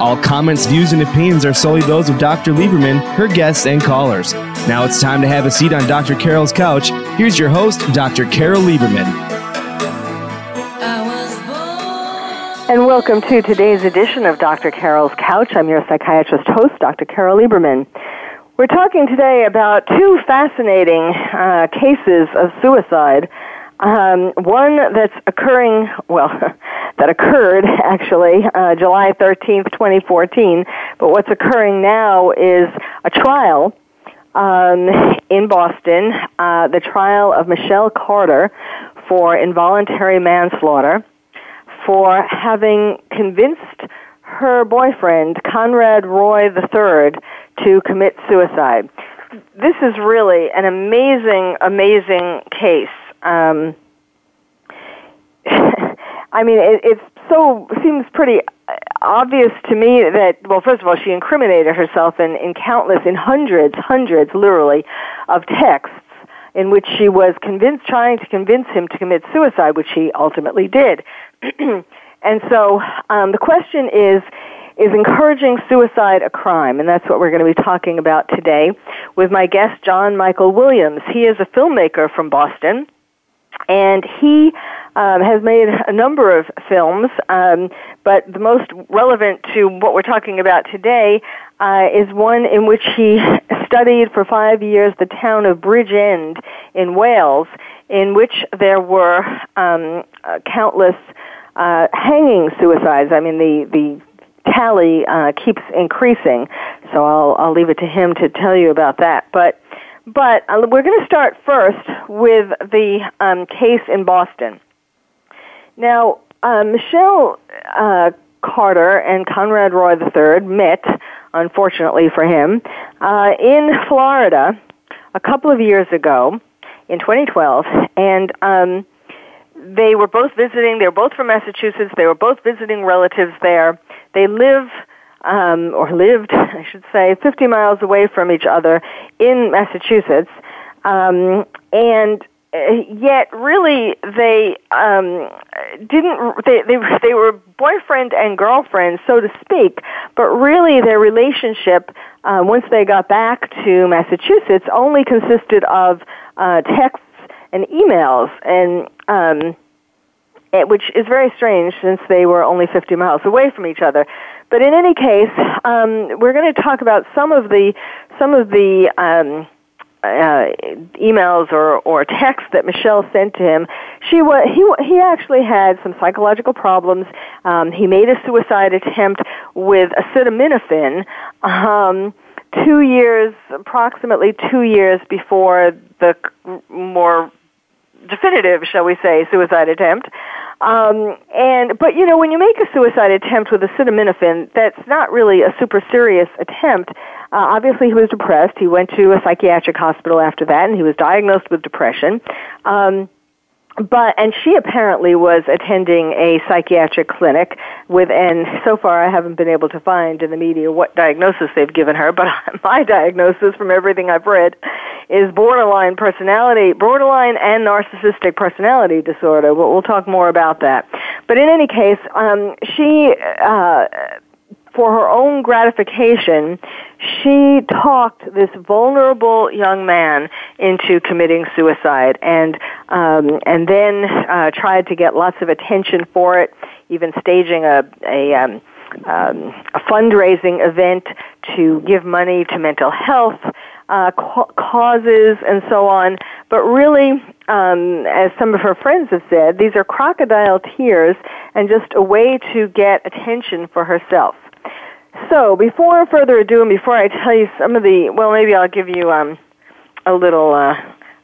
All comments, views, and opinions are solely those of Dr. Lieberman, her guests, and callers. Now it's time to have a seat on Dr. Carol's couch. Here's your host, Dr. Carol Lieberman. And welcome to today's edition of Dr. Carol's Couch. I'm your psychiatrist host, Dr. Carol Lieberman. We're talking today about two fascinating uh, cases of suicide um, one that's occurring, well, that occurred actually uh, July 13th, 2014, but what's occurring now is a trial um, in Boston, uh, the trial of Michelle Carter for involuntary manslaughter for having convinced her boyfriend, Conrad Roy III, to commit suicide. This is really an amazing, amazing case. Um, I mean, it, it's so seems pretty obvious to me that well, first of all, she incriminated herself in, in countless, in hundreds, hundreds, literally, of texts in which she was convinced, trying to convince him to commit suicide, which he ultimately did. and so um, the question is is encouraging suicide a crime? And that's what we're going to be talking about today with my guest, John Michael Williams. He is a filmmaker from Boston, and he um, has made a number of films, um, but the most relevant to what we're talking about today uh, is one in which he studied for five years the town of Bridgend in Wales, in which there were um, uh, countless uh, hanging suicides. I mean, the the tally uh, keeps increasing. So I'll I'll leave it to him to tell you about that. But but uh, we're going to start first with the um, case in Boston. Now, uh, Michelle uh, Carter and Conrad Roy III met, unfortunately for him, uh, in Florida a couple of years ago in 2012, and um, they were both visiting. They were both from Massachusetts. They were both visiting relatives there. They live um, or lived, I should say, 50 miles away from each other in Massachusetts. Um, and uh, yet, really, they um, didn't. They, they they were boyfriend and girlfriend, so to speak. But really, their relationship, uh, once they got back to Massachusetts, only consisted of uh, texts and emails, and um, which is very strange since they were only 50 miles away from each other. But in any case, um, we're going to talk about some of the some of the um, uh, emails or or texts that Michelle sent to him. She was he he actually had some psychological problems. Um, he made a suicide attempt with acetaminophen. Um, two years, approximately two years before the more definitive, shall we say, suicide attempt. Um, and but you know when you make a suicide attempt with acetaminophen, that's not really a super serious attempt. Uh, obviously, he was depressed. He went to a psychiatric hospital after that, and he was diagnosed with depression. Um, but and she apparently was attending a psychiatric clinic with and so far I haven't been able to find in the media what diagnosis they've given her but my diagnosis from everything I've read is borderline personality borderline and narcissistic personality disorder we'll, we'll talk more about that. But in any case um she uh for her own gratification, she talked this vulnerable young man into committing suicide, and um, and then uh, tried to get lots of attention for it, even staging a a, um, um, a fundraising event to give money to mental health uh, causes and so on. But really, um, as some of her friends have said, these are crocodile tears and just a way to get attention for herself. So before further ado, and before I tell you some of the, well, maybe I'll give you um, a little uh,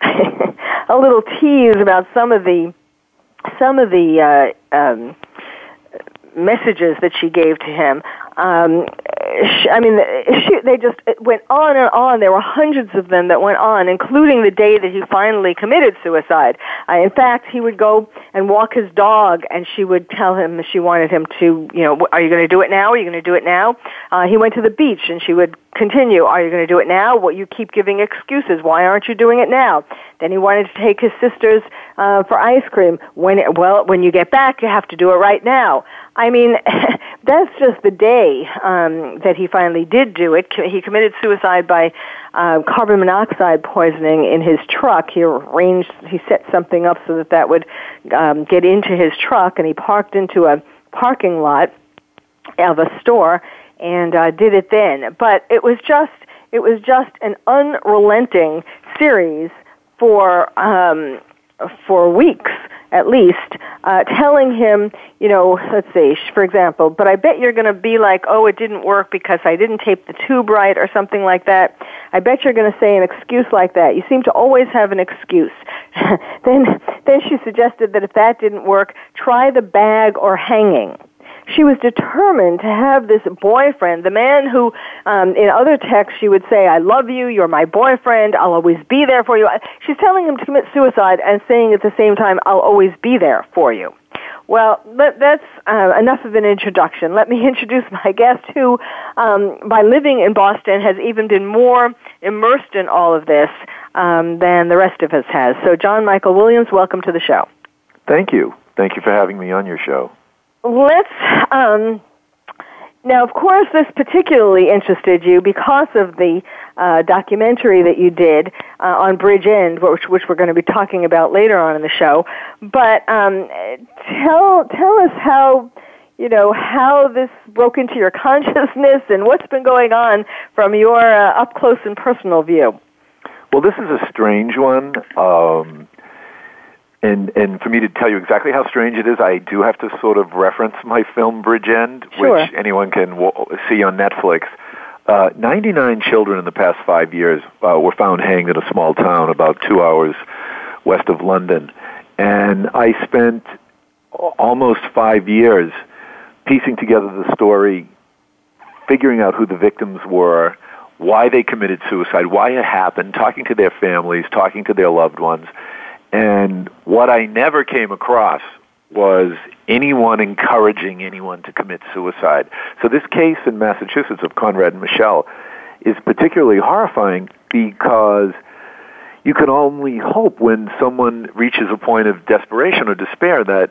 a little tease about some of the some of the uh, um, messages that she gave to him. Um, I mean, she, they just went on and on. There were hundreds of them that went on, including the day that he finally committed suicide. Uh, in fact, he would go and walk his dog, and she would tell him she wanted him to, you know, are you going to do it now? Are you going to do it now? Uh, he went to the beach, and she would continue. Are you going to do it now? What you keep giving excuses. Why aren't you doing it now? Then he wanted to take his sisters uh, for ice cream. When it, well, when you get back, you have to do it right now. I mean, that's just the day um, that he finally did do it. He committed suicide by uh, carbon monoxide poisoning in his truck. He arranged, he set something up so that that would um, get into his truck, and he parked into a parking lot of a store and uh, did it then. But it was just, it was just an unrelenting series for um, for weeks at least, uh, telling him, you know, let's see, for example, but I bet you're going to be like, oh, it didn't work because I didn't tape the tube right or something like that. I bet you're going to say an excuse like that. You seem to always have an excuse. then, then she suggested that if that didn't work, try the bag or hanging she was determined to have this boyfriend, the man who, um, in other texts, she would say, I love you, you're my boyfriend, I'll always be there for you. She's telling him to commit suicide and saying at the same time, I'll always be there for you. Well, that's uh, enough of an introduction. Let me introduce my guest who, um, by living in Boston, has even been more immersed in all of this um, than the rest of us has. So, John Michael Williams, welcome to the show. Thank you. Thank you for having me on your show let's um, now, of course, this particularly interested you because of the uh, documentary that you did uh, on Bridgend, which, which we're going to be talking about later on in the show. But um, tell tell us how you know how this broke into your consciousness and what's been going on from your uh, up close and personal view. Well, this is a strange one. Um, and and for me to tell you exactly how strange it is, I do have to sort of reference my film Bridgend, sure. which anyone can w- see on Netflix. Uh, 99 children in the past five years uh, were found hanged in a small town about two hours west of London. And I spent almost five years piecing together the story, figuring out who the victims were, why they committed suicide, why it happened, talking to their families, talking to their loved ones. And what I never came across was anyone encouraging anyone to commit suicide. So this case in Massachusetts of Conrad and Michelle is particularly horrifying because you can only hope when someone reaches a point of desperation or despair that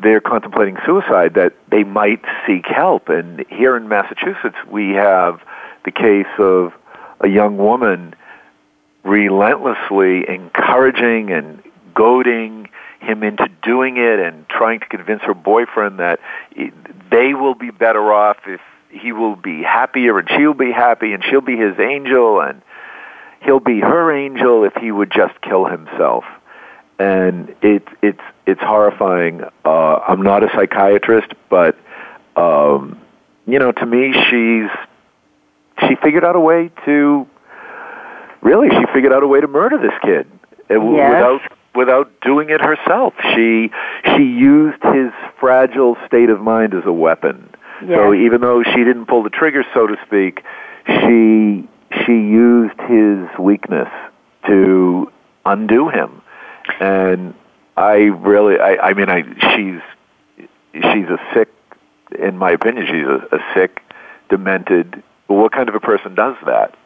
they're contemplating suicide that they might seek help. And here in Massachusetts, we have the case of a young woman relentlessly encouraging and goading him into doing it and trying to convince her boyfriend that they will be better off if he will be happier and she'll be happy and she'll be his angel and he'll be her angel if he would just kill himself. And it it's it's horrifying. Uh i'm not a psychiatrist but um you know to me she's she figured out a way to really, she figured out a way to murder this kid uh, yes. without without doing it herself. She she used his fragile state of mind as a weapon. Yes. So even though she didn't pull the trigger, so to speak, she she used his weakness to undo him. And I really, I, I mean, I she's she's a sick, in my opinion, she's a, a sick, demented. What kind of a person does that?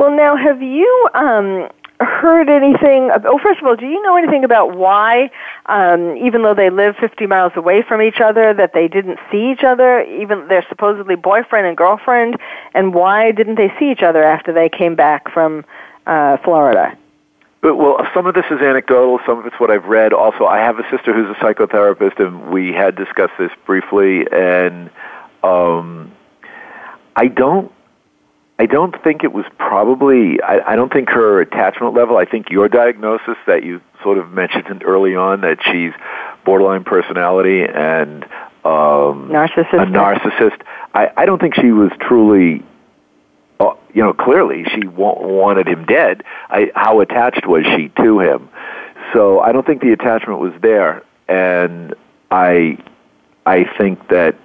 Well, now, have you um, heard anything? Oh, first of all, do you know anything about why, um, even though they live 50 miles away from each other, that they didn't see each other, even they're supposedly boyfriend and girlfriend, and why didn't they see each other after they came back from uh, Florida? Well, some of this is anecdotal. Some of it's what I've read. Also, I have a sister who's a psychotherapist, and we had discussed this briefly. And um, I don't I don't think it was probably, I, I don't think her attachment level, I think your diagnosis that you sort of mentioned early on that she's borderline personality and um, narcissist. a narcissist. I, I don't think she was truly uh, you know, clearly she wa- wanted him dead. I, how attached was she to him? So I don't think the attachment was there, and I, I think that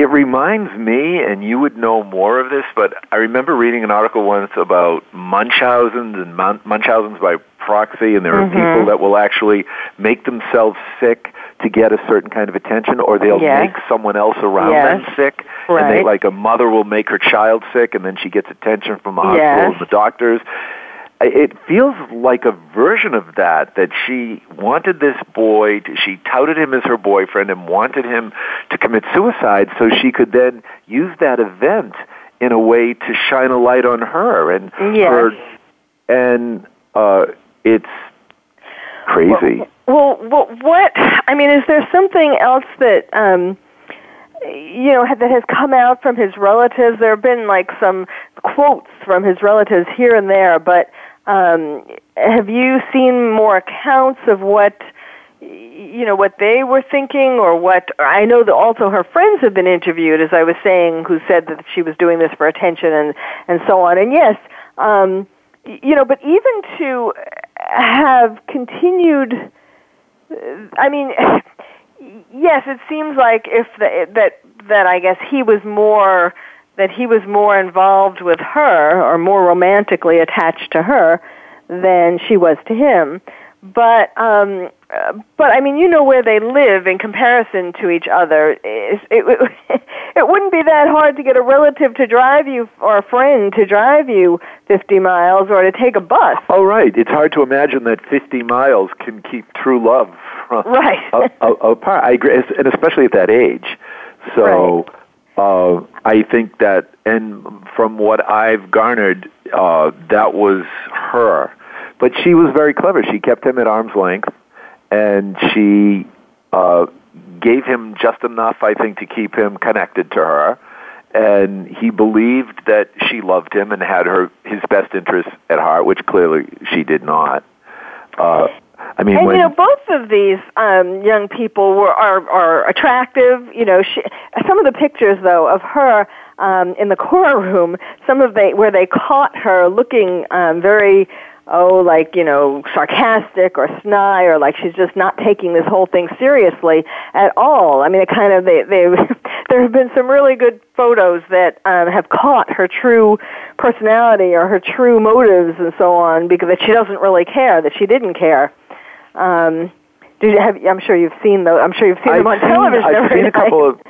it reminds me, and you would know more of this, but I remember reading an article once about Munchausen's and Munchausen's by proxy, and there are mm-hmm. people that will actually make themselves sick to get a certain kind of attention, or they'll yes. make someone else around yes. them sick. Right. And they, like a mother will make her child sick, and then she gets attention from the hospital yes. and the doctors. It feels like a version of that, that she wanted this boy, to, she touted him as her boyfriend and wanted him to commit suicide so she could then use that event in a way to shine a light on her and yes. her and uh it's crazy. Well, well, what I mean is there something else that um you know that has come out from his relatives there have been like some quotes from his relatives here and there but um have you seen more accounts of what you know what they were thinking or what I know that also her friends have been interviewed as I was saying who said that she was doing this for attention and and so on. And yes um you know but even to have continued I mean yes, it seems like if the, that that I guess he was more that he was more involved with her or more romantically attached to her than she was to him. But um but I mean, you know where they live in comparison to each other. It, it, it wouldn't be that hard to get a relative to drive you or a friend to drive you 50 miles or to take a bus. Oh, right. It's hard to imagine that 50 miles can keep true love from right. apart. I agree, and especially at that age. So right. Uh, I think that, and from what I've garnered, uh, that was her. But she was very clever. She kept him at arm's length and she uh, gave him just enough, I think, to keep him connected to her. And he believed that she loved him and had her his best interests at heart, which clearly she did not. Uh, I mean, and when, you know, both of these um, young people were are, are attractive. You know, she, some of the pictures though of her um, in the courtroom, some of they where they caught her looking um, very oh, like, you know, sarcastic or snide or like she's just not taking this whole thing seriously at all. I mean, it kind of, they, they, there have been some really good photos that um, have caught her true personality or her true motives and so on because that she doesn't really care, that she didn't care. Um, you have, I'm sure you've seen those, I'm sure you've seen I've them on seen, television I've seen a couple of,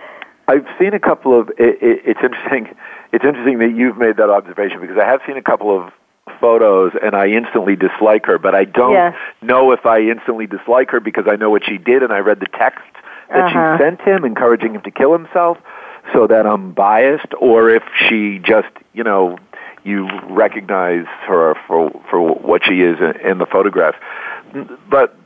I've seen a couple of, it, it, it's interesting, it's interesting that you've made that observation because I have seen a couple of photos and I instantly dislike her, but I don't Yes. know if I instantly dislike her because I know what she did and I read the text that Uh-huh. she sent him encouraging him to kill himself so that I'm biased or if she just, you know, you recognize her for for what she is in, in the photograph. But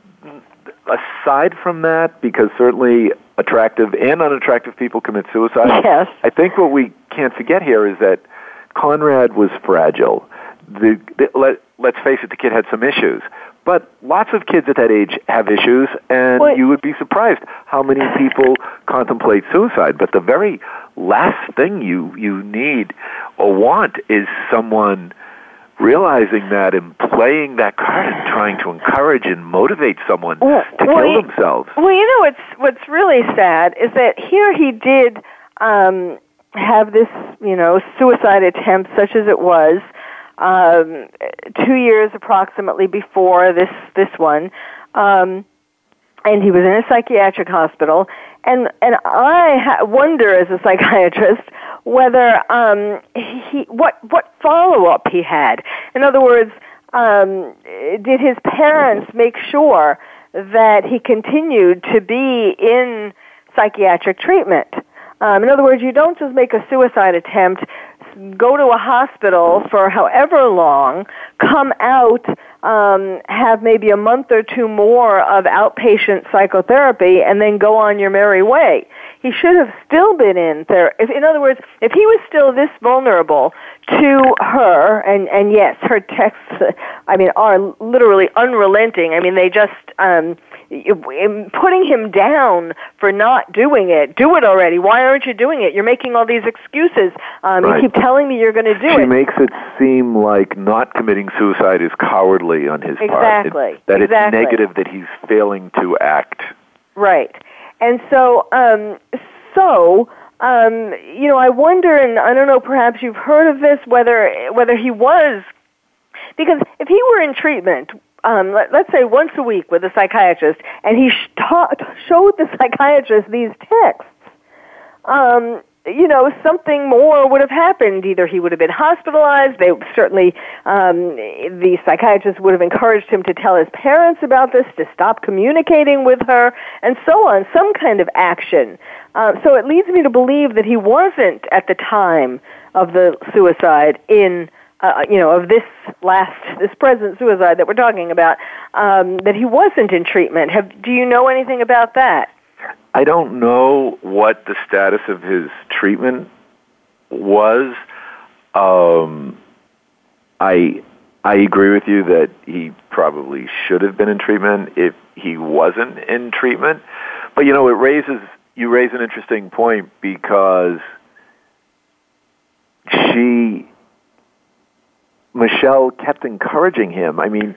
aside from that because certainly attractive and unattractive people commit suicide. Yes. I think what we can't forget here is that Conrad was fragile the, the let let's face it, the kid had some issues. But lots of kids at that age have issues, and Well- you would be surprised how many people contemplate suicide. But the very last thing you you need or want is someone realizing that and playing that card and trying to encourage and motivate someone Well- to well, kill themselves. Well, you know what's what's really sad is that here he did um, have this, you know, suicide attempt, such as it was, um, two years approximately before this this one, um, and he was in a psychiatric hospital. And and I ha- wonder, as a psychiatrist, whether um, he what what follow up he had. In other words, um, did his parents make sure that he continued to be in psychiatric treatment? Um, in other words, you don't just make a suicide attempt, go to a hospital for however long, come out, um, have maybe a month or two more of outpatient psychotherapy, and then go on your merry way. he should have still been in there. If, in other words, if he was still this vulnerable to her, and and yes, her texts, I mean, are literally unrelenting. I mean, they just um, putting him down for not doing it. Do it already. Why aren't you doing it? You're making all these excuses. Um, right. You keep telling me you're going to do she it. She makes it seem like not committing suicide is cowardly on his exactly. part. Exactly. That exactly. it's negative that he's failing to act. Right. And so, um, so. Um, you know, I wonder, and I don't know, perhaps you've heard of this, whether whether he was, because if he were in treatment, um, let, us say once a week with a psychiatrist, and he sh- taught, showed the psychiatrist these texts, um, you know, something more would have happened. Either he would have been hospitalized. They certainly, um, the psychiatrist would have encouraged him to tell his parents about this, to stop communicating with her, and so on. Some kind of action. Uh, so it leads me to believe that he wasn't at the time of the suicide in uh, you know, of this last, this present suicide that we're talking about, um, that he wasn't in treatment. Have, do you know anything about that? I don't know what the status of his treatment was. Um, I I agree with you that he probably should have been in treatment if he wasn't in treatment. But you know, it raises you raise an interesting point because she Michelle kept encouraging him. I mean,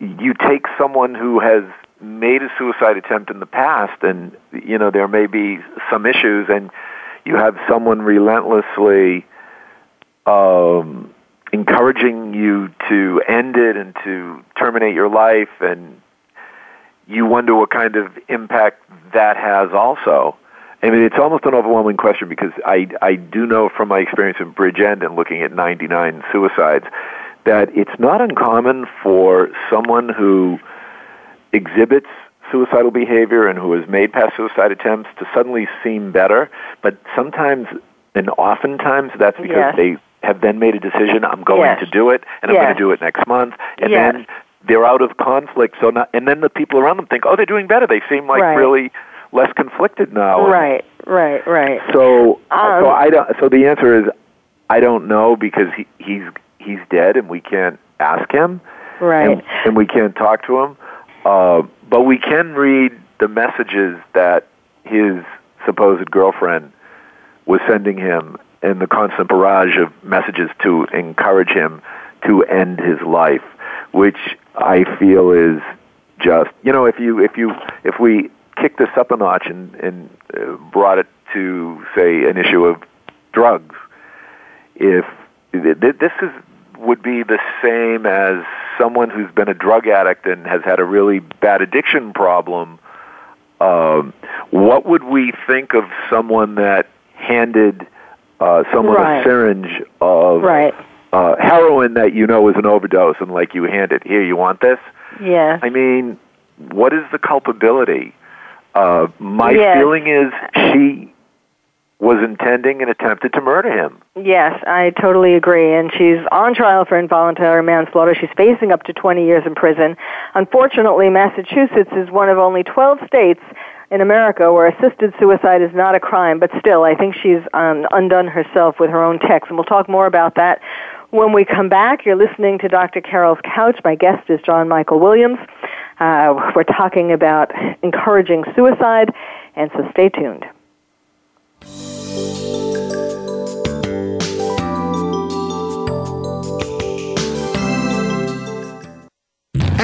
you take someone who has made a suicide attempt in the past, and you know there may be some issues, and you have someone relentlessly um, encouraging you to end it and to terminate your life, and you wonder what kind of impact that has also. I mean, it's almost an overwhelming question because I, I do know from my experience in Bridgend and looking at 99 suicides that it's not uncommon for someone who exhibits suicidal behavior and who has made past suicide attempts to suddenly seem better, but sometimes and oftentimes that's because yes. they have then made a decision, I'm going yes. to do it, and yes. I'm going to do it next month, and then they're out of conflict. So not, and then the people around them think, oh, they're doing better. They seem like right. really less conflicted now. Right, right, right. So, um, so I don't. So the answer is, I don't know because he, he's he's dead and we can't ask him, right, and, and we can't talk to him. Uh, but we can read the messages that his supposed girlfriend was sending him, and the constant barrage of messages to encourage him to end his life, which I feel is just you know if you if you if we kicked this up a notch and, and uh, brought it to, say, an issue of drugs, if this is would be the same as someone who's been a drug addict and has had a really bad addiction problem, um, what would we think of someone that handed uh, someone right. a syringe of right. uh, heroin that you know is an overdose and like you hand it here, you want this? Yeah. I mean, what is the culpability? Uh, my yes. feeling is she was intending and attempted to murder him. Yes, I totally agree. And she's on trial for involuntary manslaughter. She's facing up to 20 years in prison. Unfortunately, Massachusetts is one of only 12 states in America where assisted suicide is not a crime, but still, I think she's um, undone herself with her own text. And we'll talk more about that when we come back. You're listening to Dr. Carol's Couch. My guest is John Michael Williams. Uh, we're talking about encouraging suicide, and so stay tuned.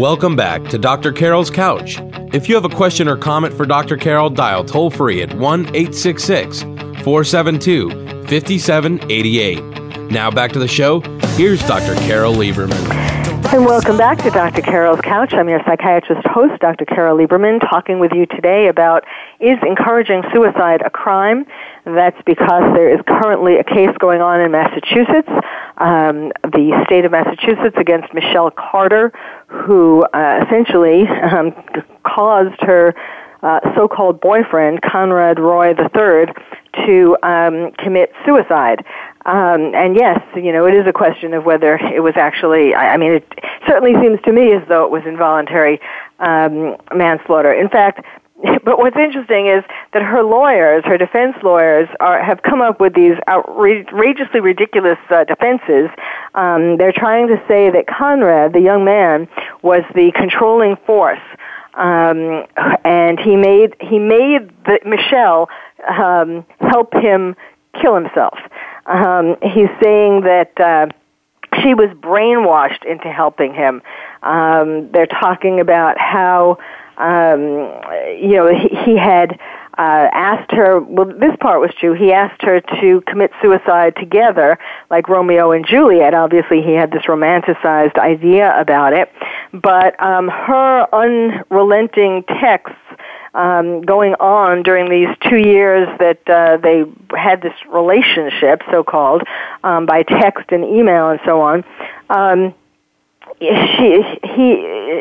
Welcome back to Dr. Carol's Couch. If you have a question or comment for Dr. Carol, dial toll free at 1 866 472 5788. Now back to the show. Here's Dr. Carol Lieberman. And welcome back to Dr. Carol's Couch. I'm your psychiatrist host, Dr. Carol Lieberman, talking with you today about is encouraging suicide a crime? That's because there is currently a case going on in Massachusetts, um, the state of Massachusetts against Michelle Carter, who uh, essentially um, caused her uh, so-called boyfriend, Conrad Roy III, to um, commit suicide. Um, and yes, you know, it is a question of whether it was actually, I, I mean, it certainly seems to me as though it was involuntary um, manslaughter. In fact, but what's interesting is that her lawyers, her defense lawyers, are, have come up with these outrageously ridiculous uh, defenses. Um, they're trying to say that Conrad, the young man, was the controlling force, um, and he made he made the, Michelle um, help him kill himself. Um, he's saying that. Uh, she was brainwashed into helping him. Um, they're talking about how um, you know, he, he had uh, asked her, well, this part was true. He asked her to commit suicide together, like Romeo and Juliet. Obviously, he had this romanticized idea about it. But um, her unrelenting texts um, going on during these two years that uh, they had this relationship, so called, um, by text and email and so on. Um, she, he,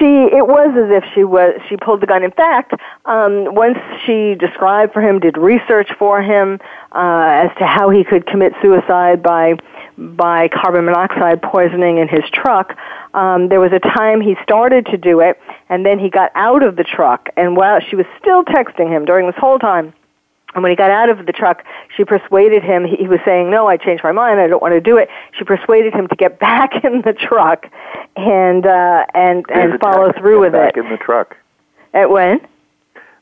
she it was as if she was she pulled the gun. In fact um once she described for him did research for him uh as to how he could commit suicide by by carbon monoxide poisoning in his truck um there was a time he started to do it and then he got out of the truck. And while she was still texting him during this whole time and when he got out of the truck, she persuaded him. He was saying, "No, I changed my mind. I don't want to do it." She persuaded him to get back in the truck and uh, and there's and follow text, through with back it. Back in the truck. At when?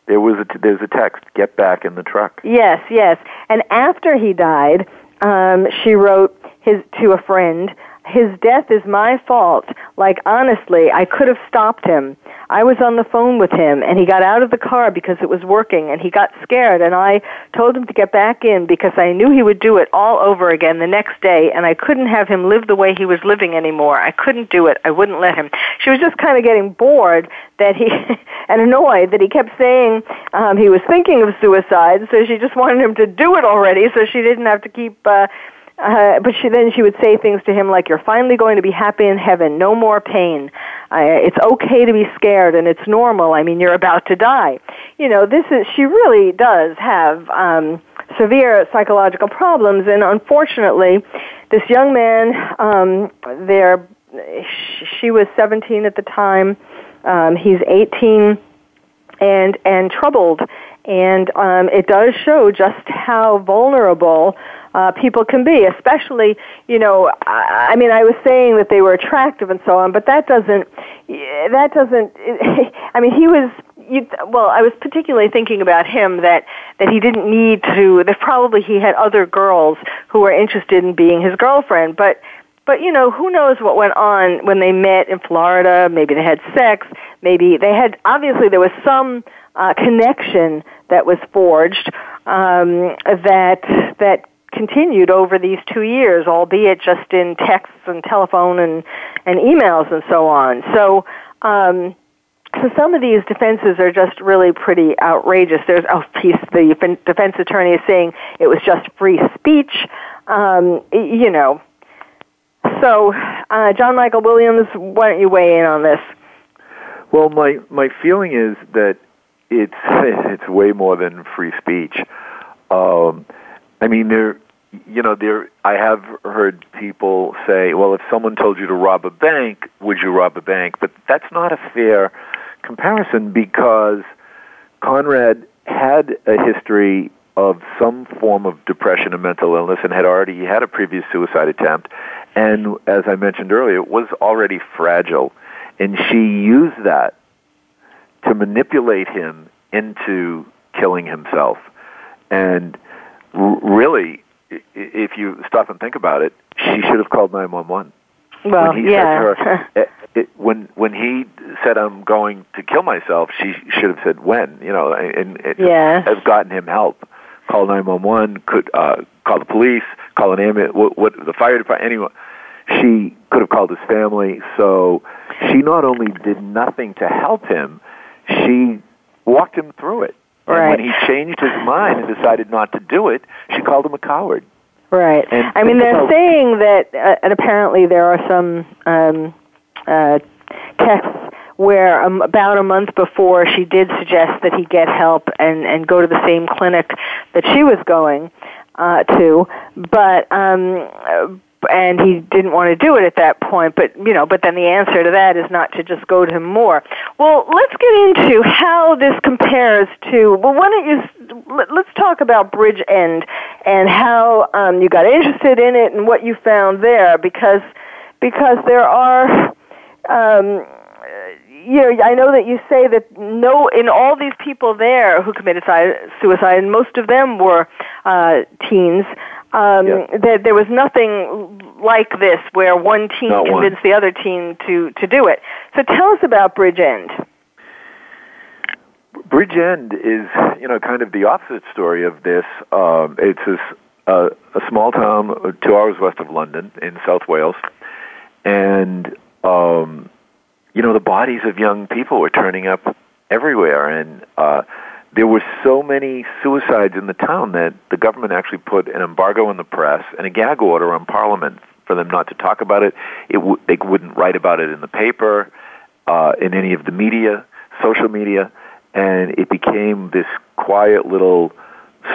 There was a t- there's a text. Get back in the truck. Yes, yes. And after he died, um, she wrote his to a friend. His death is my fault. Like honestly, I could have stopped him. I was on the phone with him and he got out of the car because it was working and he got scared and I told him to get back in because I knew he would do it all over again the next day and I couldn't have him live the way he was living anymore. I couldn't do it. I wouldn't let him. She was just kind of getting bored that he and annoyed that he kept saying um he was thinking of suicide so she just wanted him to do it already so she didn't have to keep uh uh, but she then she would say things to him like, "You're finally going to be happy in heaven. No more pain. Uh, it's okay to be scared, and it's normal. I mean, you're about to die." You know, this is she really does have um, severe psychological problems, and unfortunately, this young man, um, there, she was 17 at the time. Um, he's 18, and and troubled, and um, it does show just how vulnerable uh, people can be, especially, you know, I, I mean, I was saying that they were attractive and so on, but that doesn't, that doesn't, I mean, he was, you, well, I was particularly thinking about him that, that he didn't need to, that probably he had other girls who were interested in being his girlfriend, but, but you know, who knows what went on when they met in Florida, maybe they had sex, maybe they had, obviously there was some, uh, connection that was forged, um, that, that continued over these two years, albeit just in texts and telephone and, and emails and so on. So, um, so some of these defenses are just really pretty outrageous. There's a oh, piece the defense attorney is saying it was just free speech. Um, you know. So, uh, John Michael Williams, why don't you weigh in on this? Well, my my feeling is that it's it's way more than free speech. Um, I mean, there you know, there I have heard people say, well, if someone told you to rob a bank, would you rob a bank? But that's not a fair comparison because Conrad had a history of some form of depression and mental illness and had already had a previous suicide attempt. And as I mentioned earlier it was already fragile. And she used that to manipulate him into killing himself. And really if you stop and think about it she should have called 911 well, when he yeah. said to her, it, it, when when he said I'm going to kill myself, she should have said when, you know, and it Yeah. has gotten him help. Call 911, could uh, call the police, call an ambulance, what, what the fire department, anyone. She could have called his family. So she not only did nothing to help him, she walked him through it. And Right. when he changed his mind and decided not to do it, she called him a coward. Right. And I mean, they're about- saying that, uh, and apparently there are some um, uh, texts where um, about a month before she did suggest that he get help and and go to the same clinic that she was going uh, to, but. Um, uh, and he didn't want to do it at that point, but you know, but then the answer to that is not to just go to him more. Well, let's get into how this compares to. Well, why don't you? let- Let's talk about Bridgend and how um, you got interested in it and what you found there, because because there are. Um, you know, I know that you say that no, in all these people there who committed suicide, and most of them were uh, teens, um, Yeah. that there was nothing like this where one team Not one. convinced the other team to to do it. So tell us about Bridgend. Bridge End is, you know, kind of the opposite story of this. Um, it's a small town uh, two hours west of London in South Wales, and um, you know the bodies of young people were turning up everywhere, and uh, there were so many suicides in the town that the government actually put an embargo on the press and a gag order on Parliament for them not to talk about it. It w- they wouldn't write about it in the paper, uh, in any of the media, social media, and it became this quiet little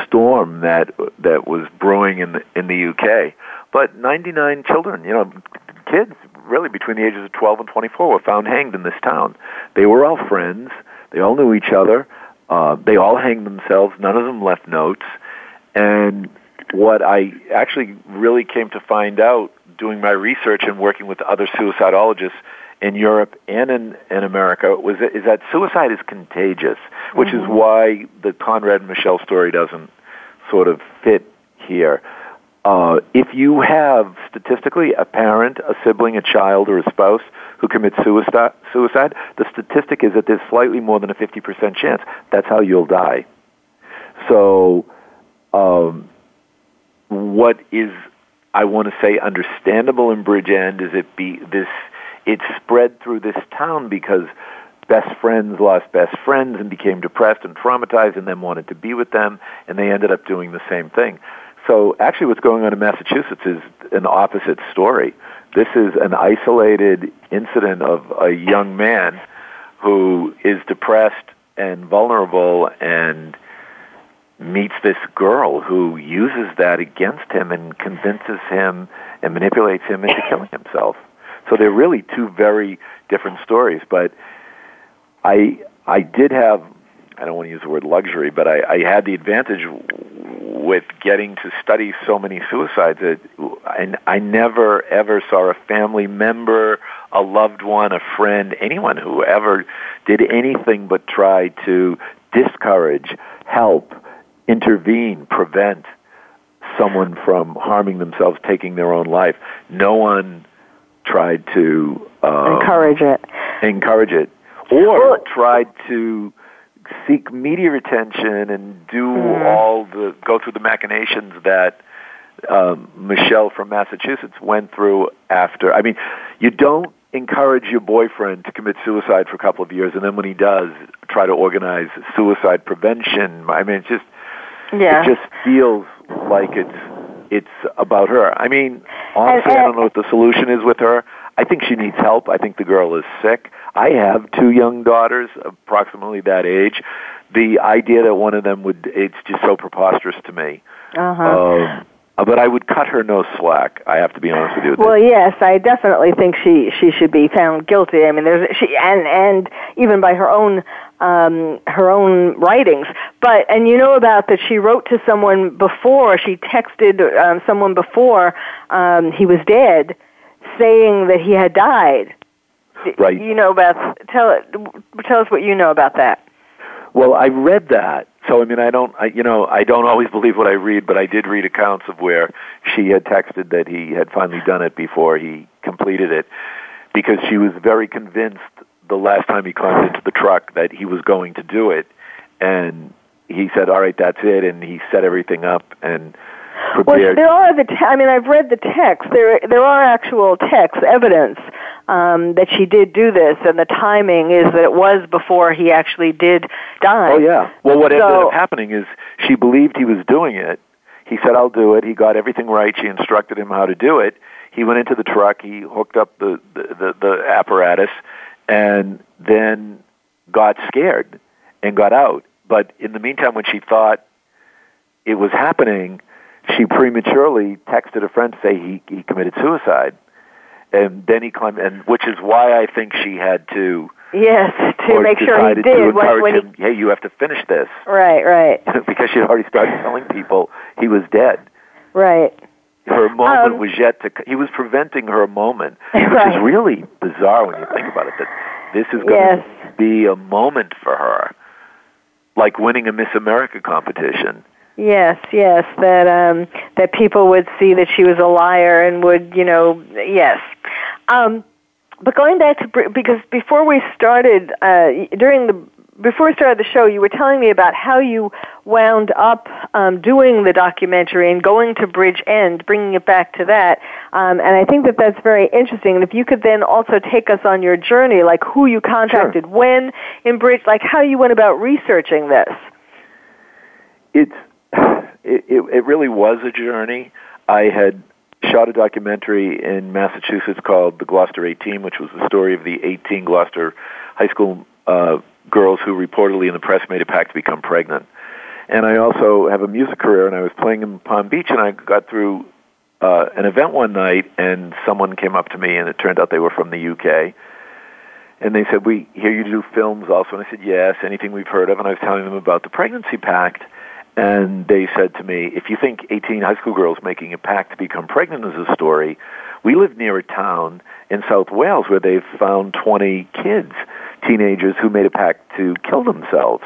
storm that that was brewing in the in the UK. But 99 children, you know, kids really between the ages of 12 and 24 were found hanged in this town. They were all friends. They all knew each other. Uh, they all hanged themselves. None of them left notes. And what I actually really came to find out doing my research and working with other suicidologists in Europe and in, in America was that, is that suicide is contagious, which is why the Conrad and Michelle story doesn't sort of fit here. Uh, if you have statistically a parent, a sibling, a child, or a spouse who commits suicide, suicide, the statistic is that there's slightly more than a 50% chance. That's how you'll die. So, um, what is I want to say understandable in Bridgend is it be this it spread through this town because best friends lost best friends and became depressed and traumatized and then wanted to be with them and they ended up doing the same thing. So actually what's going on in Massachusetts is an opposite story. This is an isolated incident of a young man who is depressed and vulnerable and meets this girl who uses that against him and convinces him and manipulates him into killing himself. So they're really two very different stories. But I I did have I don't want to use the word luxury, but I, I had the advantage with getting to study so many suicides that and I never ever saw a family member, a loved one, a friend, anyone who ever did anything but try to discourage, help, intervene, prevent someone from harming themselves, taking their own life. No one tried to um, Encourage it. encourage it, or Well- tried to seek media attention and do Mhm. all the go through the machinations that um, Michelle from Massachusetts went through after. I mean, you don't encourage your boyfriend to commit suicide for a couple of years, and then when he does, try to organize suicide prevention. I mean, it's just Yeah. it just feels like it's it's about her. I mean, honestly, And- I don't know what the solution is with her. I think she needs help. I think the girl is sick. I have two young daughters, approximately that age. The idea that one of them would, it's just so preposterous to me. Uh-huh. Um, but I would cut her no slack. I have to be honest with you. Well, yes, I definitely think she she should be found guilty. I mean, there's she and and even by her own um, her own writings. But and you know about that she wrote to someone before she texted um, someone before um, he was dead, saying that he had died. Right. You know Beth, tell it. tell us what you know about that. Well, I read that. So I mean, I don't, I, you know, I don't always believe what I read, but I did read accounts of where she had texted that he had finally done it before he completed it, because she was very convinced the last time he climbed into the truck that he was going to do it, and he said, "All right, that's it," and he set everything up and Well, there are the. Te- I mean, I've read the text. There, there are actual text evidence um, that she did do this, and the timing is that it was before he actually did die. Oh yeah. Well, what so, ended up happening is she believed he was doing it. He said, "I'll do it." He got everything right. She instructed him how to do it. He went into the truck. He hooked up the the, the, the apparatus, and then got scared and got out. But in the meantime, when she thought it was happening, she prematurely texted a friend to say he, he committed suicide. And then he climbed, and which is why I think she had to. Yes, to make sure he did to when, encourage when him, hey, you have to finish this. Right, right, because she had already started telling people he was dead. right. Her moment Um, was yet to. He was preventing her moment, which Right. is really bizarre when you think about it. That this is going Yes. to be a moment for her, like winning a Miss America competition. Yes, yes, that um that people would see that she was a liar and would, you know, yes. Um but going back to because before we started uh during the before we started the show, you were telling me about how you wound up um, doing the documentary and going to Bridgend, bringing it back to that. Um, and I think that that's very interesting. And if you could then also take us on your journey, like who you contacted, when in Bridge, like how you went about researching this. it's it, it, it really was a journey. I had shot a documentary in Massachusetts called The Gloucester 18, which was the story of the 18 Gloucester high school uh, girls who reportedly in the press made a pact to become pregnant. And I also have a music career, and I was playing in Palm Beach, and I got through uh, an event one night, and someone came up to me, and it turned out they were from the UK. And they said, "We hear you do films also." And I said, "Yes, anything we've heard of." And I was telling them about the pregnancy pact, and they said to me, if you think 18 high school girls making a pact to become pregnant is a story, we live near a town in South Wales where they've found 20 kids, teenagers who made a pact to kill themselves.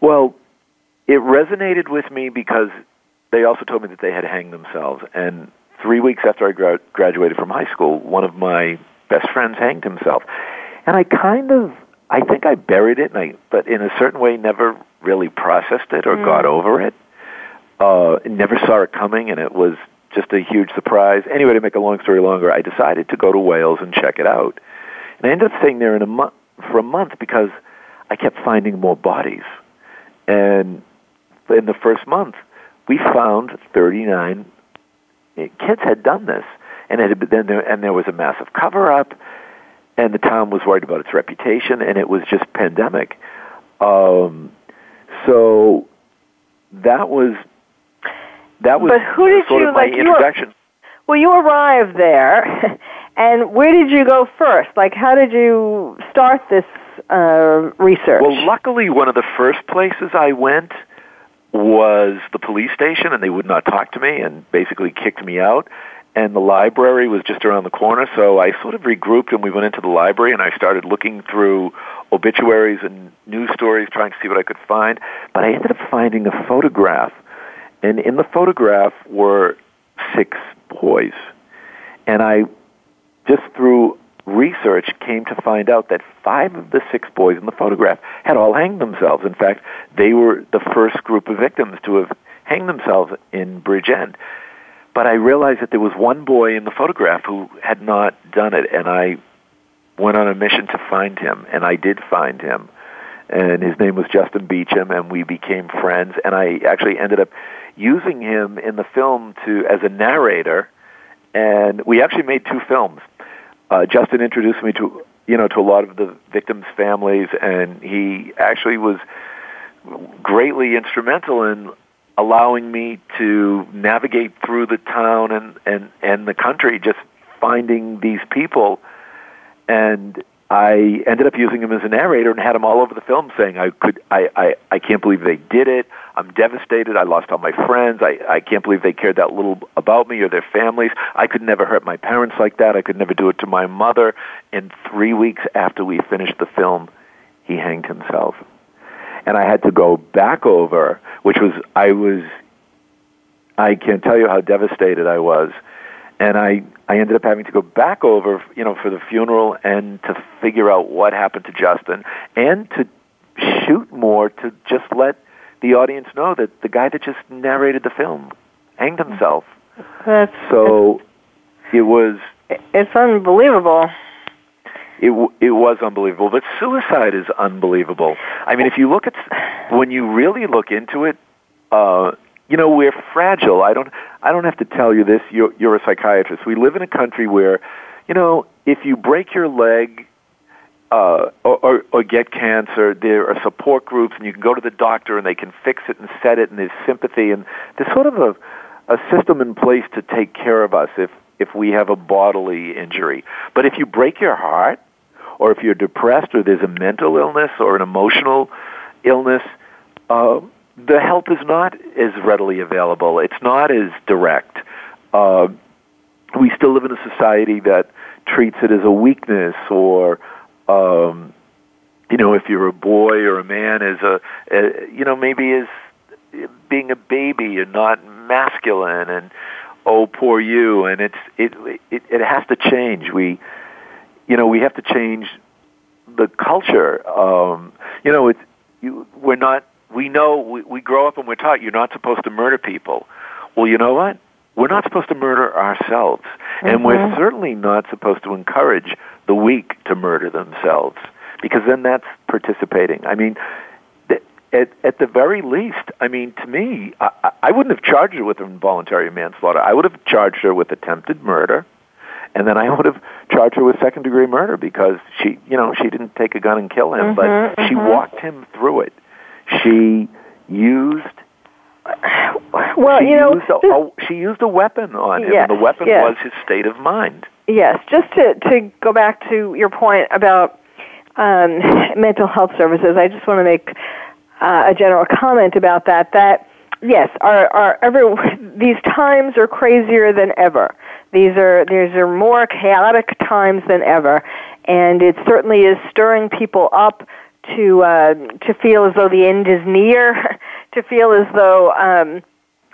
Well, it resonated with me because they also told me that they had hanged themselves. And three weeks after I gra- graduated from high school, one of my best friends hanged himself. And I kind of I think I buried it, and I, but in a certain way, never really processed it or Mm. got over it. Uh, never saw it coming, and it was just a huge surprise. Anyway, to make a long story longer, I decided to go to Wales and check it out, and I ended up staying there in a month for a month because I kept finding more bodies, and in the first month, we found 39 kids had done this, and it had been, there, and there was a massive cover up and the town was worried about its reputation, and it was just pandemic. Um, so that was that was But who did sort you, of my like, you introduction. Well, you arrived there, and where did you go first? Like, how did you start this uh, research? Well, luckily, one of the first places I went was the police station, and they would not talk to me and basically kicked me out. And the library was just around the corner, so I sort of regrouped and we went into the library and I started looking through obituaries and news stories, trying to see what I could find. But I ended up finding a photograph, and in the photograph were six boys. And I, just through research, came to find out that five of the six boys in the photograph had all hanged themselves. In fact, they were the first group of victims to have hanged themselves in Bridgend. But I realized that there was one boy in the photograph who had not done it, and I went on a mission to find him, and I did find him. And his name was Justin Beecham, and we became friends. And I actually ended up using him in the film to as a narrator, and we actually made two films. Uh, Justin introduced me to you know to a lot of the victims' families, and he actually was greatly instrumental in allowing me to navigate through the town and and and the country, just finding these people, and I ended up using him as a narrator and had him all over the film saying, I could, I, I, I can't believe they did it. I'm devastated. I lost all my friends. I, I can't believe they cared that little about me or their families. I could never hurt my parents like that. I could never do it to my mother. And three weeks after we finished the film, he hanged himself. And I had to go back over, which was, I was, I can't tell you how devastated I was and I I ended up having to go back over, you know, for the funeral and to figure out what happened to Justin and to shoot more to just let the audience know that the guy that just narrated the film hanged himself. That's so it was it's unbelievable. It it was unbelievable, but suicide is unbelievable. I mean, if you look at when you really look into it, uh, you know, we're fragile. I don't, I don't have to tell you this. You're, you're a psychiatrist. We live in a country where, you know, if you break your leg uh, or, or, or get cancer, there are support groups, and you can go to the doctor, and they can fix it and set it, and there's sympathy, and there's sort of a, a system in place to take care of us if if we have a bodily injury. But if you break your heart, or if you're depressed, or there's a mental illness or an emotional illness, uh, the help is not as readily available. It's not as direct. Uh, we still live in a society that treats it as a weakness or um, you know if you're a boy or a man as a, a you know maybe as being a baby and not masculine and oh poor you and it's it it it has to change we you know we have to change the culture um you know it's you, we're not we know we, we grow up and we're taught you're not supposed to murder people. Well, you know what? We're not supposed to murder ourselves, mm-hmm. and we're mm-hmm. certainly not supposed to encourage the weak to murder themselves because then that's participating. I mean, at, at the very least, I mean, to me, I, I wouldn't have charged her with involuntary manslaughter. I would have charged her with attempted murder, and then I would have charged her with second degree murder because she, you know, she didn't take a gun and kill him, mm-hmm, but she mm-hmm. walked him through it she used well, she you know, used a, a, she used a weapon on him, yes, and the weapon yes. was his state of mind. Yes, just to to go back to your point about um, mental health services, I just want to make uh, a general comment about that. That yes, our our every these times are crazier than ever. These are these are more chaotic times than ever, and it certainly is stirring people up to uh, to feel as though the end is near, to feel as though um,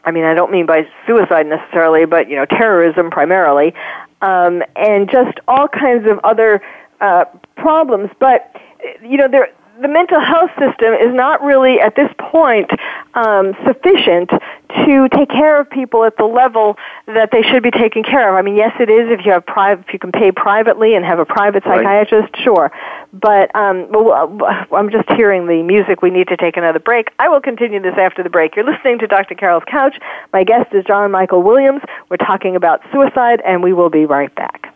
I mean I don't mean by suicide necessarily, but you know terrorism primarily, um, and just all kinds of other uh, problems. But you know there the mental health system is not really at this point um, sufficient to take care of people at the level that they should be taken care of. I mean, yes, it is if you have private, if you can pay privately and have a private psychiatrist, right. sure. But um, well, I'm just hearing the music. We need to take another break. I will continue this after the break. You're listening to Dr. Carol's Couch. My guest is John Michael Williams. We're talking about suicide, and we will be right back.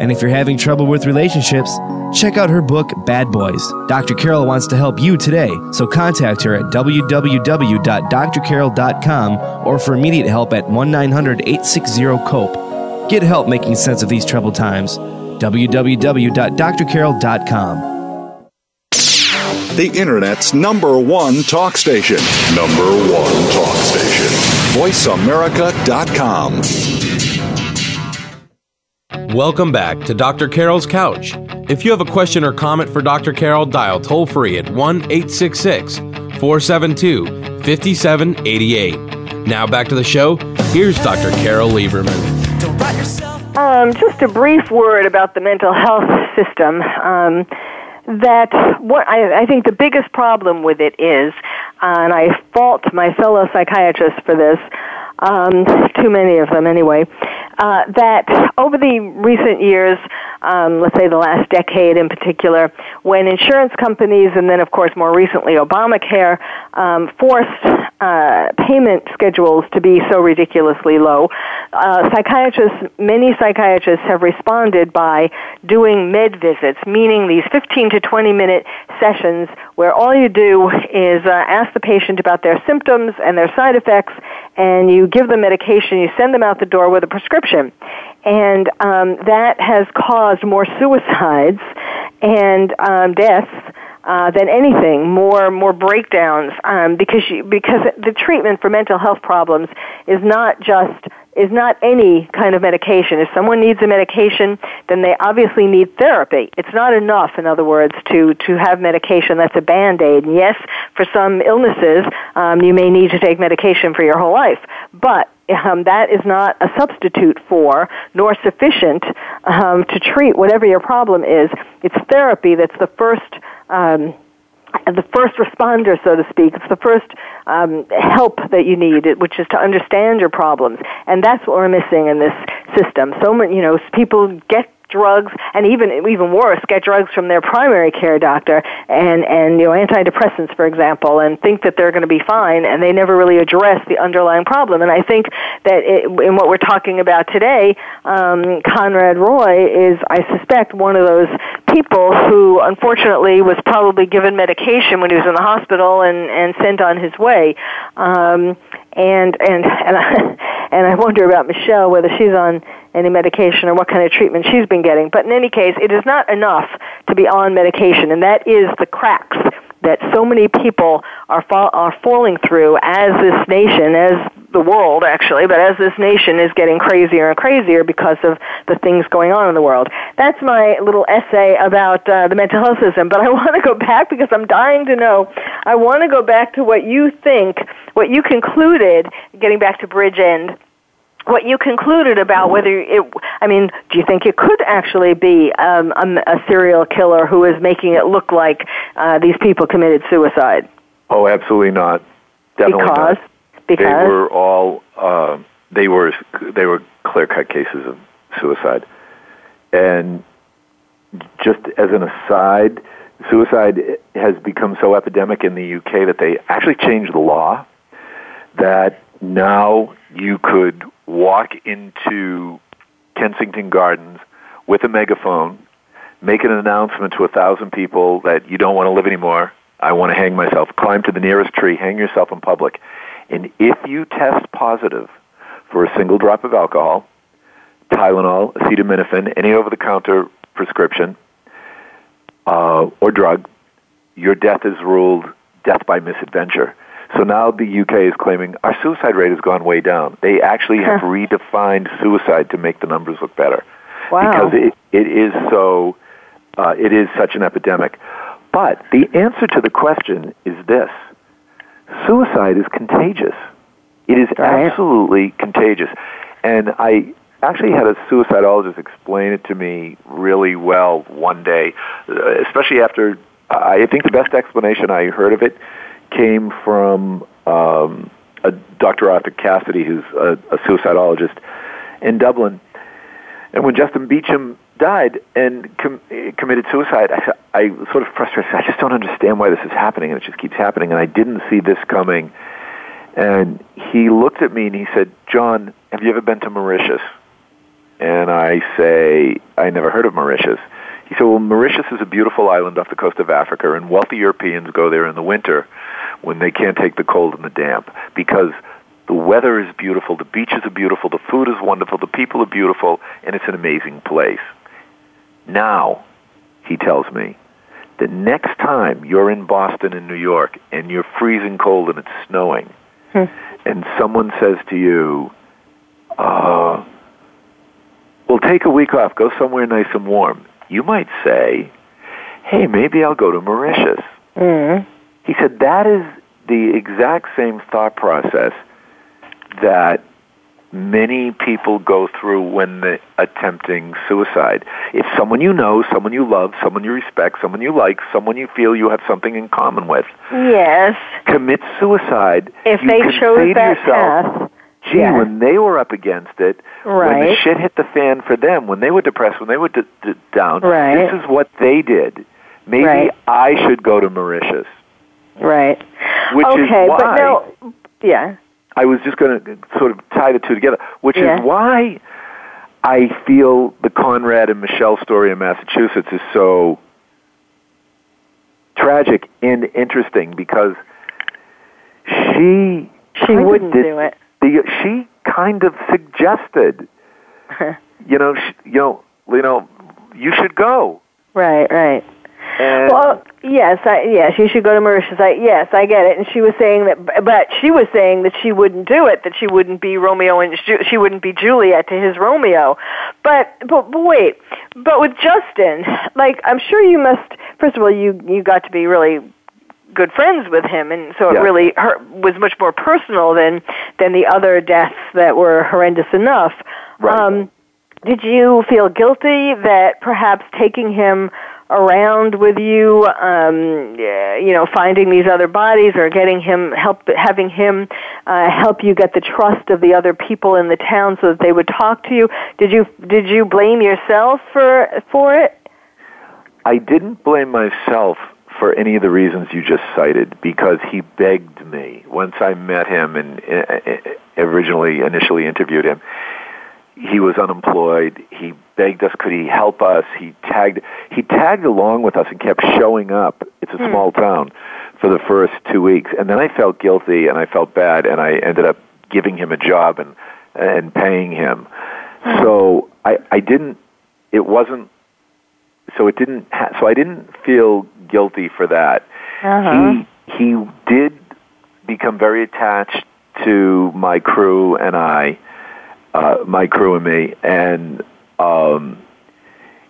And if you're having trouble with relationships, check out her book, Bad Boys. Dr. Carol wants to help you today, so contact her at www.drcarol.com or for immediate help at 1 900 860 COPE. Get help making sense of these troubled times. www.drcarol.com. The Internet's number one talk station. Number one talk station voiceamerica.com. Welcome back to Dr. Carol's Couch. If you have a question or comment for Dr. Carol, dial toll free at 1 866 472 5788. Now back to the show. Here's Dr. Carol Lieberman. Um, just a brief word about the mental health system. Um, that what I, I think the biggest problem with it is, uh, and I fault my fellow psychiatrists for this, um, too many of them anyway, uh, that over the recent years, um, let's say the last decade in particular, when insurance companies and then, of course, more recently Obamacare um, forced uh, payment schedules to be so ridiculously low, uh, psychiatrists, many psychiatrists have responded by doing med visits, meaning these 15 to 20 minute sessions where all you do is uh, ask the patient about their symptoms and their side effects, and you give them medication, you send them out the door with a prescription. And um, that has caused more suicides and um, deaths uh, than anything, more more breakdowns um, because you, because the treatment for mental health problems is not just is not any kind of medication. If someone needs a medication, then they obviously need therapy. It's not enough, in other words, to to have medication that's a band aid. And yes, for some illnesses, um, you may need to take medication for your whole life, but um, that is not a substitute for nor sufficient um, to treat whatever your problem is. It's therapy that's the first um, the first responder, so to speak. It's the first um, help that you need, which is to understand your problems, and that's what we're missing in this system. So many, you know, people get drugs, and even even worse, get drugs from their primary care doctor, and and you know antidepressants, for example, and think that they're going to be fine, and they never really address the underlying problem. And I think that it, in what we're talking about today, um, Conrad Roy is, I suspect, one of those people who unfortunately was probably given medication when he was in the hospital and and sent on his way. Um, and and and I, and I wonder about Michelle whether she's on any medication or what kind of treatment she's been getting. But in any case, it is not enough to be on medication, and that is the cracks that so many people are fa- are falling through as this nation, as the world actually, but as this nation is getting crazier and crazier because of the things going on in the world. That's my little essay about uh, the mental health system. But I want to go back because I'm dying to know. I want to go back to what you think, what you concluded, getting back to Bridgend what you concluded about whether it, I mean, do you think it could actually be um, a, a serial killer who is making it look like uh, these people committed suicide? Oh, absolutely not. Definitely because? not. Because they were all uh, they were they were clear cut cases of suicide, and just as an aside, suicide has become so epidemic in the UK that they actually changed the law that now you could walk into Kensington Gardens with a megaphone, make an announcement to a thousand people that you don't want to live anymore. I want to hang myself. Climb to the nearest tree, hang yourself in public. And if you test positive for a single drop of alcohol, Tylenol, acetaminophen, any over-the-counter prescription, uh, or drug, your death is ruled death by misadventure. So now the UK is claiming our suicide rate has gone way down. They actually have redefined suicide to make the numbers look better. Wow. Because it, it is so, uh, it is such an epidemic. But the answer to the question is this. Suicide is contagious. It is absolutely contagious. And I actually had a suicidologist explain it to me really well one day, uh, especially after I think the best explanation I heard of it came from um, a Dr. Arthur Cassidy, who's a, a suicidologist in Dublin. And when Justin Beecham died and com- committed suicide, I, I sort of frustrated. I just don't understand why this is happening, and it just keeps happening. And I didn't see this coming. And he looked at me and he said, "John, have you ever been to Mauritius?" And I say, "I never heard of Mauritius." He said, "Well, Mauritius is a beautiful island off the coast of Africa, and wealthy Europeans go there in the winter when they can't take the cold and the damp because." The weather is beautiful, the beaches are beautiful, the food is wonderful, the people are beautiful, and it's an amazing place. Now, he tells me, the next time you're in Boston and New York and you're freezing cold and it's snowing, and someone says to you, uh, "Well, take a week off. Go somewhere nice and warm." You might say, "Hey, maybe I'll go to Mauritius." Mm. He said that is the exact same thought process that many people go through when they're attempting suicide. If someone you know, someone you love, someone you respect, someone you like, someone you feel you have something in common with, Yes. commit suicide, If they chose that yourself, path. Gee, Yeah. when they were up against it, when the shit hit the fan for them, when they were depressed, when they were d- d- down, Right. this is what they did. Maybe Right. I should go to Mauritius. Right. Which is okay, but why- now, yeah. I was just going to sort of tie the two together, which Yeah. is why I feel the Conrad and Michelle story in Massachusetts is so tragic and interesting because she She wouldn't did do it. The, she kind of suggested, you know, sh you know, you know, you should go. right, right. And Well, yes, I, yes, you should go to Mauritius. I, yes, I get it. And she was saying that, but she was saying that she wouldn't do it. That she wouldn't be Romeo and Ju- she wouldn't be Juliet to his Romeo. But, but, but wait. But with Justin, like I'm sure you must. First of all, you you got to be really good friends with him, and so it Yeah. really hurt, was much more personal than than the other deaths that were horrendous enough. Right. Um, did you feel guilty that perhaps taking him around with you, um, you know, finding these other bodies or getting him help, having him uh, help you get the trust of the other people in the town so that they would talk to you? Did you did you blame yourself for for it? I didn't blame myself for any of the reasons you just cited because he begged me once I met him and uh, originally initially interviewed him. He was unemployed. He begged us, could he help us? He tagged he tagged along with us and kept showing up. It's a hmm. small town for the first two weeks, and then I felt guilty and I felt bad, and I ended up giving him a job and and paying him. Hmm. So I I didn't. It wasn't so it didn't ha- so I didn't feel guilty for that. Uh-huh. He he did become very attached to my crew and I, uh, my crew and me, and um,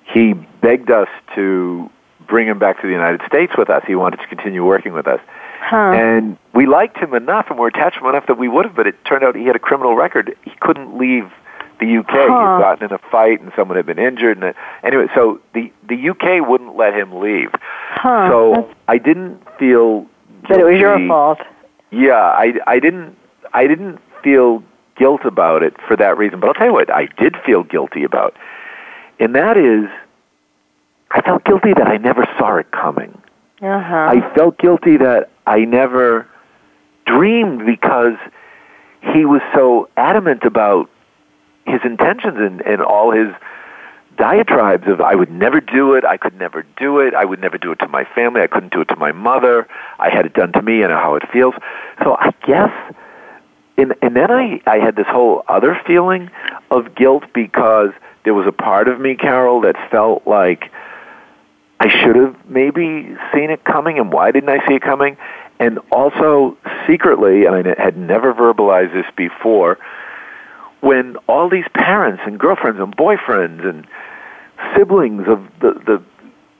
he begged us to bring him back to the United States with us. He wanted to continue working with us. Huh. And we liked him enough and were attached to him enough that we would have, but it turned out he had a criminal record. He couldn't leave the UK. Huh. He'd gotten in a fight and someone had been injured. And anyway, so the the UK wouldn't let him leave. Huh. So I didn't feel that it was your fault. Yeah, I I didn't I didn't feel guilt about it for that reason. But I'll tell you what I did feel guilty about, and that is I felt guilty that I never saw it coming. Uh-huh. I felt guilty that I never dreamed because he was so adamant about his intentions and, and all his diatribes of I would never do it, I could never do it, I would never do it to my family, I couldn't do it to my mother, I had it done to me, I know how it feels. So I guess and and then I, I had this whole other feeling of guilt because there was a part of me, Carol, that felt like I should have maybe seen it coming, and why didn't I see it coming? And also secretly, and I had never verbalized this before, when all these parents and girlfriends and boyfriends and siblings of the the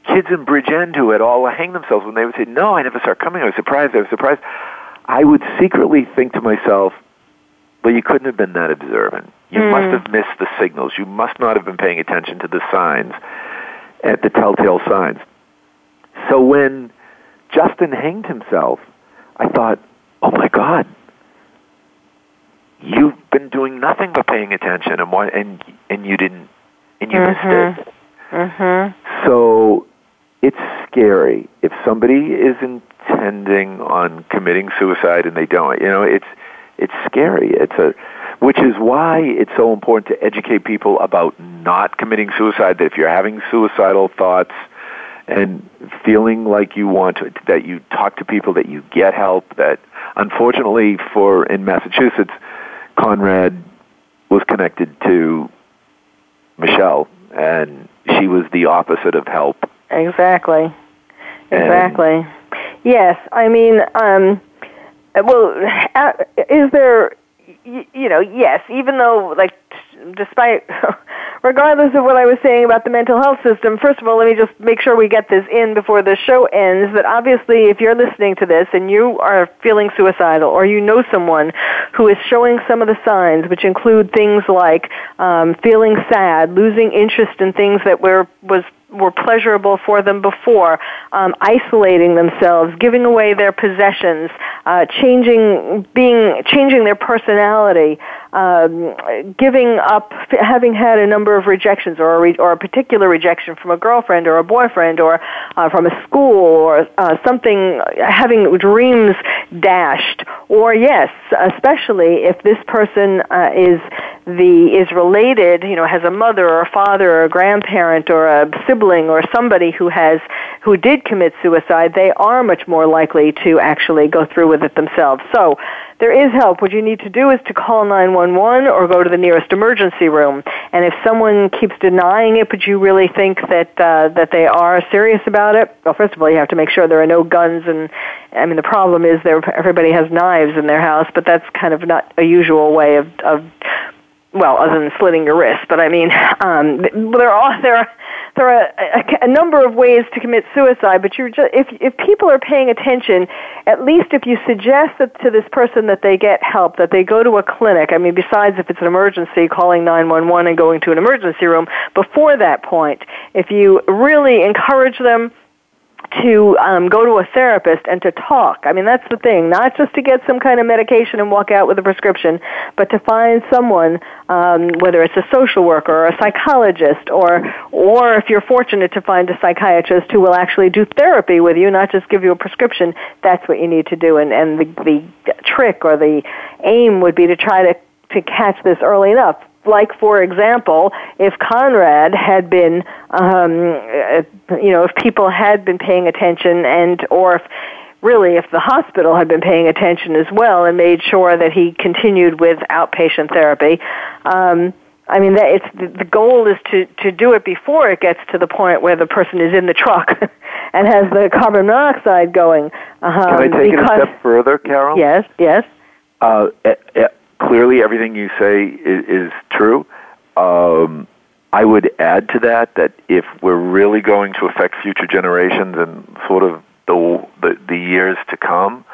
kids in Bridgend who had all hanged themselves, when they would say, "No, I never saw it coming. I was surprised. I was surprised," I would secretly think to myself, "Well, you couldn't have been that observant. You Hmm. must have missed the signals. You must not have been paying attention to the signs." at the telltale signs. So when Justin hanged himself, I thought, oh my God, you've been doing nothing but paying attention, and why, and and you didn't, and you missed it. Mm-hmm. So it's scary if somebody is intending on committing suicide and they don't. You know, it's it's scary. It's a which is why it's so important to educate people about not committing suicide. That if you're having suicidal thoughts and feeling like you want to, that you talk to people, that you get help. That unfortunately for in Massachusetts, Conrad was connected to Michelle, and she was the opposite of help. Exactly. And- Exactly. yes, I mean, um, well, is there, you know, yes, even though, like, despite, regardless of what I was saying about the mental health system, first of all, let me just make sure we get this in before the show ends that obviously if you're listening to this and you are feeling suicidal or you know someone who is showing some of the signs, which include things like um, feeling sad, losing interest in things that were, was were pleasurable for them before, um, isolating themselves, giving away their possessions, uh, changing, being, changing their personality, um, giving up, having had a number of rejections or a, re- or a particular rejection from a girlfriend or a boyfriend or uh, from a school or uh, something, having dreams dashed, or yes, especially if this person uh, is the is related, you know, has a mother or a father or a grandparent or a sibling or somebody who has who did commit suicide, they are much more likely to actually go through with it themselves. So there is help. What you need to do is to call 911 or go to the nearest emergency room. And if someone keeps denying it, but you really think that uh, that they are serious about it, well, first of all, you have to make sure there are no guns. And I mean, the problem is there everybody has knives in their house, but that's kind of not a usual way of of well, other than slitting your wrist, but I mean, um, there are there are there are a, a number of ways to commit suicide. But you're just if if people are paying attention, at least if you suggest that to this person that they get help, that they go to a clinic. I mean, besides if it's an emergency, calling nine one one and going to an emergency room. Before that point, if you really encourage them to um, go to a therapist and to talk. I mean, that's the thing. Not just to get some kind of medication and walk out with a prescription, but to find someone, um, whether it's a social worker or a psychologist, or or if you're fortunate to find a psychiatrist who will actually do therapy with you, not just give you a prescription. That's what you need to do. And and the the trick or the aim would be to try to to catch this early enough like for example, if Conrad had been, um, uh, you know, if people had been paying attention, and or if really if the hospital had been paying attention as well and made sure that he continued with outpatient therapy. Um, I mean, that it's the goal is to to do it before it gets to the point where the person is in the truck and has the carbon monoxide going. Um, Can I take because, it a step further, Carol? Yes, yes. Uh, clearly everything you say is, is true. Um, I would add to that that if we're really going to affect future generations and sort of the the, the years to come,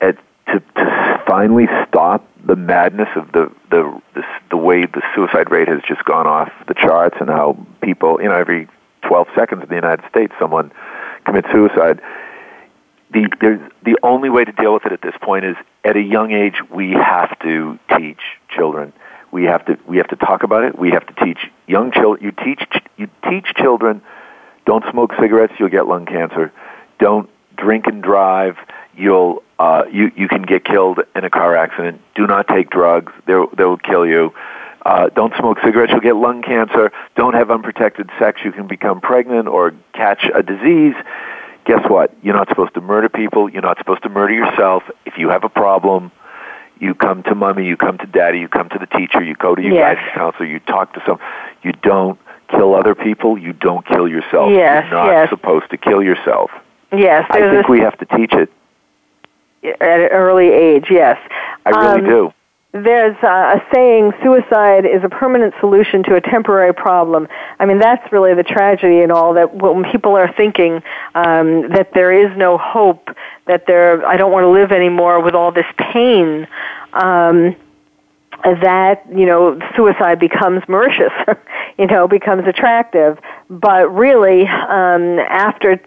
at, to to finally stop the madness of the the the, the way the suicide rate has just gone off the charts and how people you know every 12 seconds in the United States someone commits suicide the the only way to deal with it at this point is at a young age we have to teach children. We have to we have to talk about it. We have to teach young children. You teach you teach children. Don't smoke cigarettes. You'll get lung cancer. Don't drink and drive. You'll uh, you you can get killed in a car accident. Do not take drugs. They they will kill you. Uh, don't smoke cigarettes. You'll get lung cancer. Don't have unprotected sex. You can become pregnant or catch a disease guess what? You're not supposed to murder people. You're not supposed to murder yourself. If you have a problem, you come to mommy, you come to daddy, you come to the teacher, you go to your yes. guidance counselor, you talk to some. You don't kill other people. You don't kill yourself. Yes, You're not yes. supposed to kill yourself. Yes, I think we have to teach it at an early age. Yes, I really um, do there's a saying suicide is a permanent solution to a temporary problem. I mean, that's really the tragedy in all that when people are thinking um, that there is no hope, that there, I don't want to live anymore with all this pain. Um, that you know suicide becomes malicious you know becomes attractive. But really um after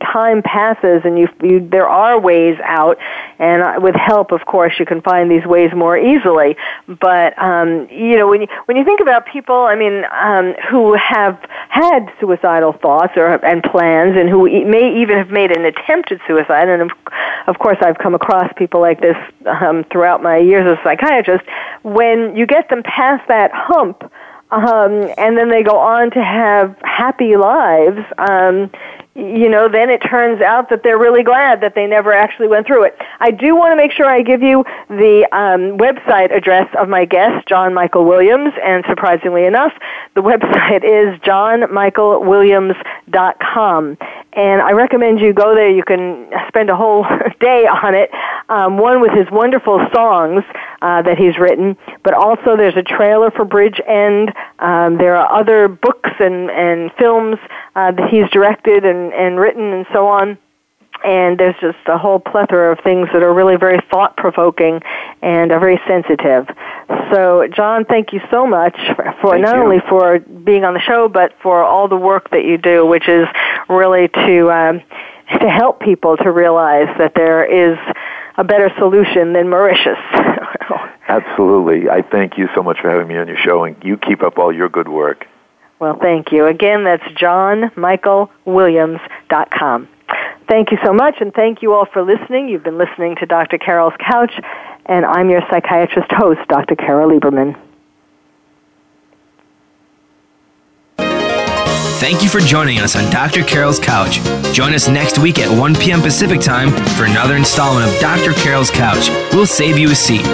time passes and you, you there are ways out and with help of course you can find these ways more easily. But um you know when you when you think about people i mean um who have had suicidal thoughts or and plans and who may even have made an attempt at suicide. And of, of course i've come across people like this um throughout my years as a psychiatrist. When you get them past that hump um, and then they go on to have happy lives, um, you know, then it turns out that they're really glad that they never actually went through it. I do want to make sure I give you the um, website address of my guest, John Michael Williams, and surprisingly enough, the website is johnmichaelwilliams.com. and I recommend you go there. You can spend a whole day on it. Um, one with his wonderful songs uh, that he's written, but also there's a trailer for Bridgend. Um, there are other books and and films uh, that he's directed and and written and so on and there's just a whole plethora of things that are really very thought provoking and are very sensitive. So, John, thank you so much for, thank not you. only for being on the show, but for all the work that you do, which is really to um, to help people to realize that there is a better solution than Mauritius. Absolutely. I thank you so much for having me on your show, and you keep up all your good work. Well, thank you. Again, that's johnmichaelwilliams.com. Thank you so much, and thank you all for listening. You've been listening to Dr. Carol's Couch, and I'm your psychiatrist host, Dr. Carol Lieberman. Thank you for joining us on Dr. Carol's Couch. Join us next week at 1 p.m. Pacific Time for another installment of Dr. Carol's Couch. We'll save you a seat.